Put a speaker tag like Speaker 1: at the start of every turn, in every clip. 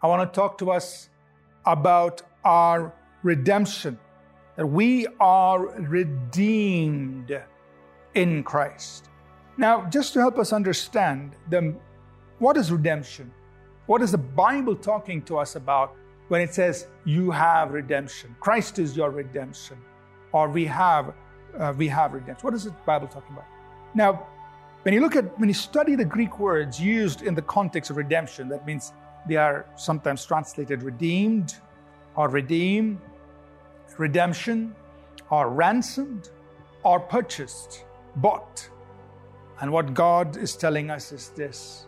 Speaker 1: I want to talk to us about our redemption, that we are redeemed in Christ. Now, just to help us understand the, what is redemption? What is the Bible talking to us about when it says you have redemption? Christ is your redemption, or we have uh, we have redemption. What is the Bible talking about? Now, when you look at when you study the Greek words used in the context of redemption, that means they are sometimes translated redeemed, or redeem, redemption, or ransomed, or purchased, bought. And what God is telling us is this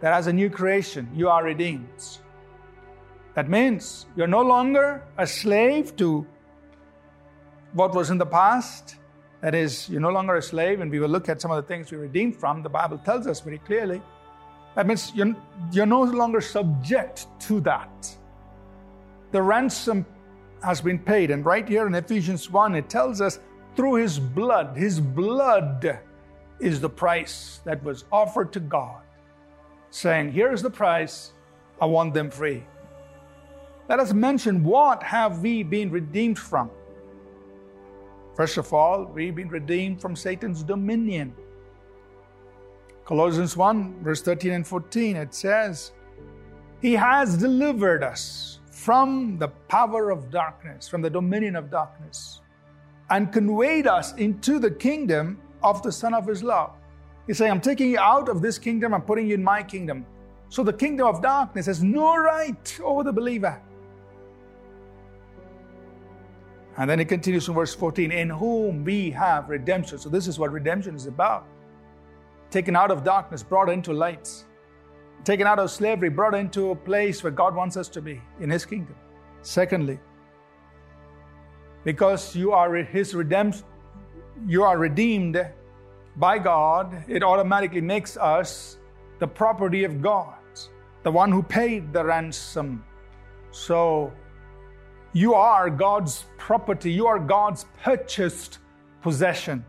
Speaker 1: that as a new creation, you are redeemed. That means you're no longer a slave to what was in the past. That is, you're no longer a slave, and we will look at some of the things we redeemed from. The Bible tells us very clearly. That means you're, you're no longer subject to that. The ransom has been paid. And right here in Ephesians 1, it tells us through his blood, his blood is the price that was offered to God, saying, Here's the price, I want them free. Let us mention what have we been redeemed from? First of all, we've been redeemed from Satan's dominion. Colossians 1, verse 13 and 14, it says, He has delivered us from the power of darkness, from the dominion of darkness, and conveyed us into the kingdom of the Son of His love. He's saying, I'm taking you out of this kingdom, I'm putting you in my kingdom. So the kingdom of darkness has no right over the believer. And then it continues in verse 14, in whom we have redemption. So this is what redemption is about. Taken out of darkness, brought into light taken out of slavery, brought into a place where God wants us to be in His kingdom. Secondly, because you are His redemption, you are redeemed by God, it automatically makes us the property of God, the one who paid the ransom. So you are God's property, you are God's purchased possession.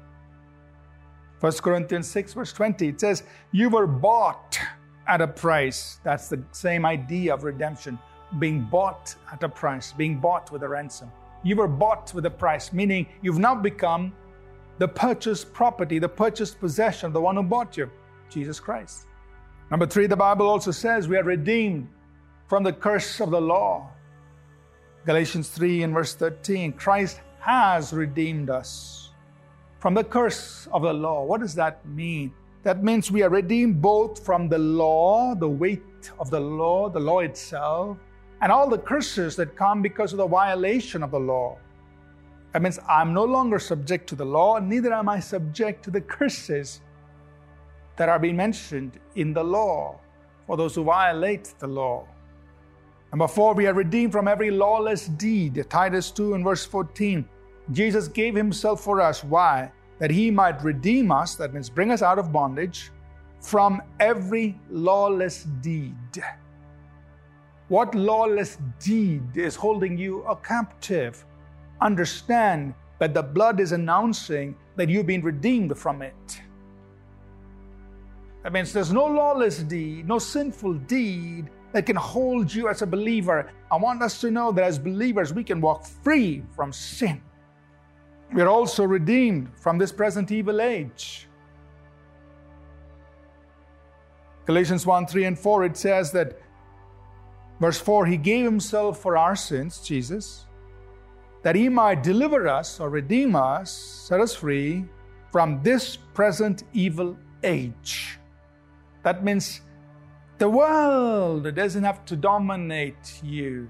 Speaker 1: 1 Corinthians 6, verse 20, it says, You were bought at a price. That's the same idea of redemption being bought at a price, being bought with a ransom. You were bought with a price, meaning you've now become the purchased property, the purchased possession, the one who bought you, Jesus Christ. Number three, the Bible also says we are redeemed from the curse of the law. Galatians 3 and verse 13 Christ has redeemed us from the curse of the law. What does that mean? That means we are redeemed both from the law, the weight of the law, the law itself, and all the curses that come because of the violation of the law. That means I'm no longer subject to the law, neither am I subject to the curses that are being mentioned in the law for those who violate the law. Number four, we are redeemed from every lawless deed. Titus 2 and verse 14. Jesus gave himself for us. Why? that he might redeem us, that means bring us out of bondage, from every lawless deed. What lawless deed is holding you a captive? Understand that the blood is announcing that you've been redeemed from it. That means there's no lawless deed, no sinful deed that can hold you as a believer. I want us to know that as believers, we can walk free from sin. We are also redeemed from this present evil age. Galatians 1 3 and 4, it says that, verse 4, He gave Himself for our sins, Jesus, that He might deliver us or redeem us, set us free from this present evil age. That means the world doesn't have to dominate you.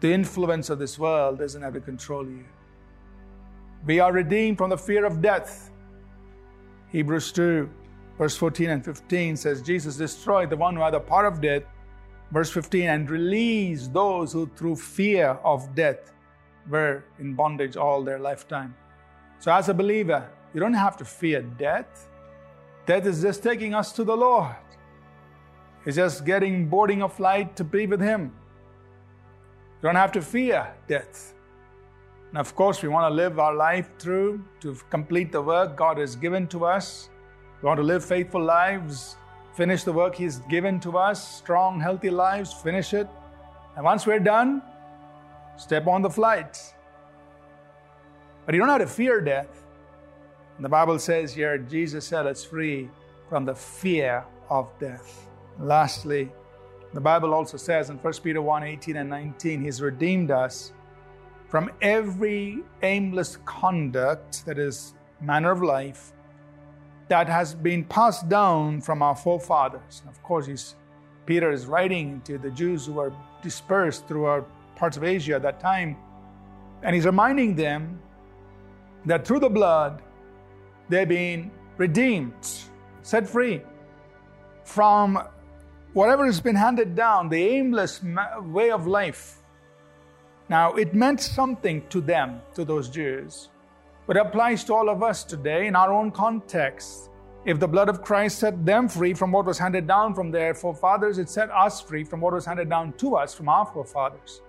Speaker 1: The influence of this world doesn't have to control you. We are redeemed from the fear of death. Hebrews 2, verse 14 and 15 says, Jesus destroyed the one who had the power of death. Verse 15, and released those who through fear of death were in bondage all their lifetime. So, as a believer, you don't have to fear death. Death is just taking us to the Lord. It's just getting boarding a flight to be with Him. You don't have to fear death. And of course, we want to live our life through to complete the work God has given to us. We want to live faithful lives finish the work He's given to us, strong, healthy lives, finish it. And once we're done, step on the flight. But you don't have to fear death. And the Bible says here, Jesus set us free from the fear of death. Lastly, the Bible also says in 1 Peter 1 18 and 19, He's redeemed us from every aimless conduct, that is, manner of life, that has been passed down from our forefathers. Of course, Peter is writing to the Jews who were dispersed throughout parts of Asia at that time. And he's reminding them that through the blood, they've been redeemed, set free from whatever has been handed down, the aimless way of life. Now, it meant something to them, to those Jews, but it applies to all of us today in our own context. If the blood of Christ set them free from what was handed down from their forefathers, it set us free from what was handed down to us from our forefathers.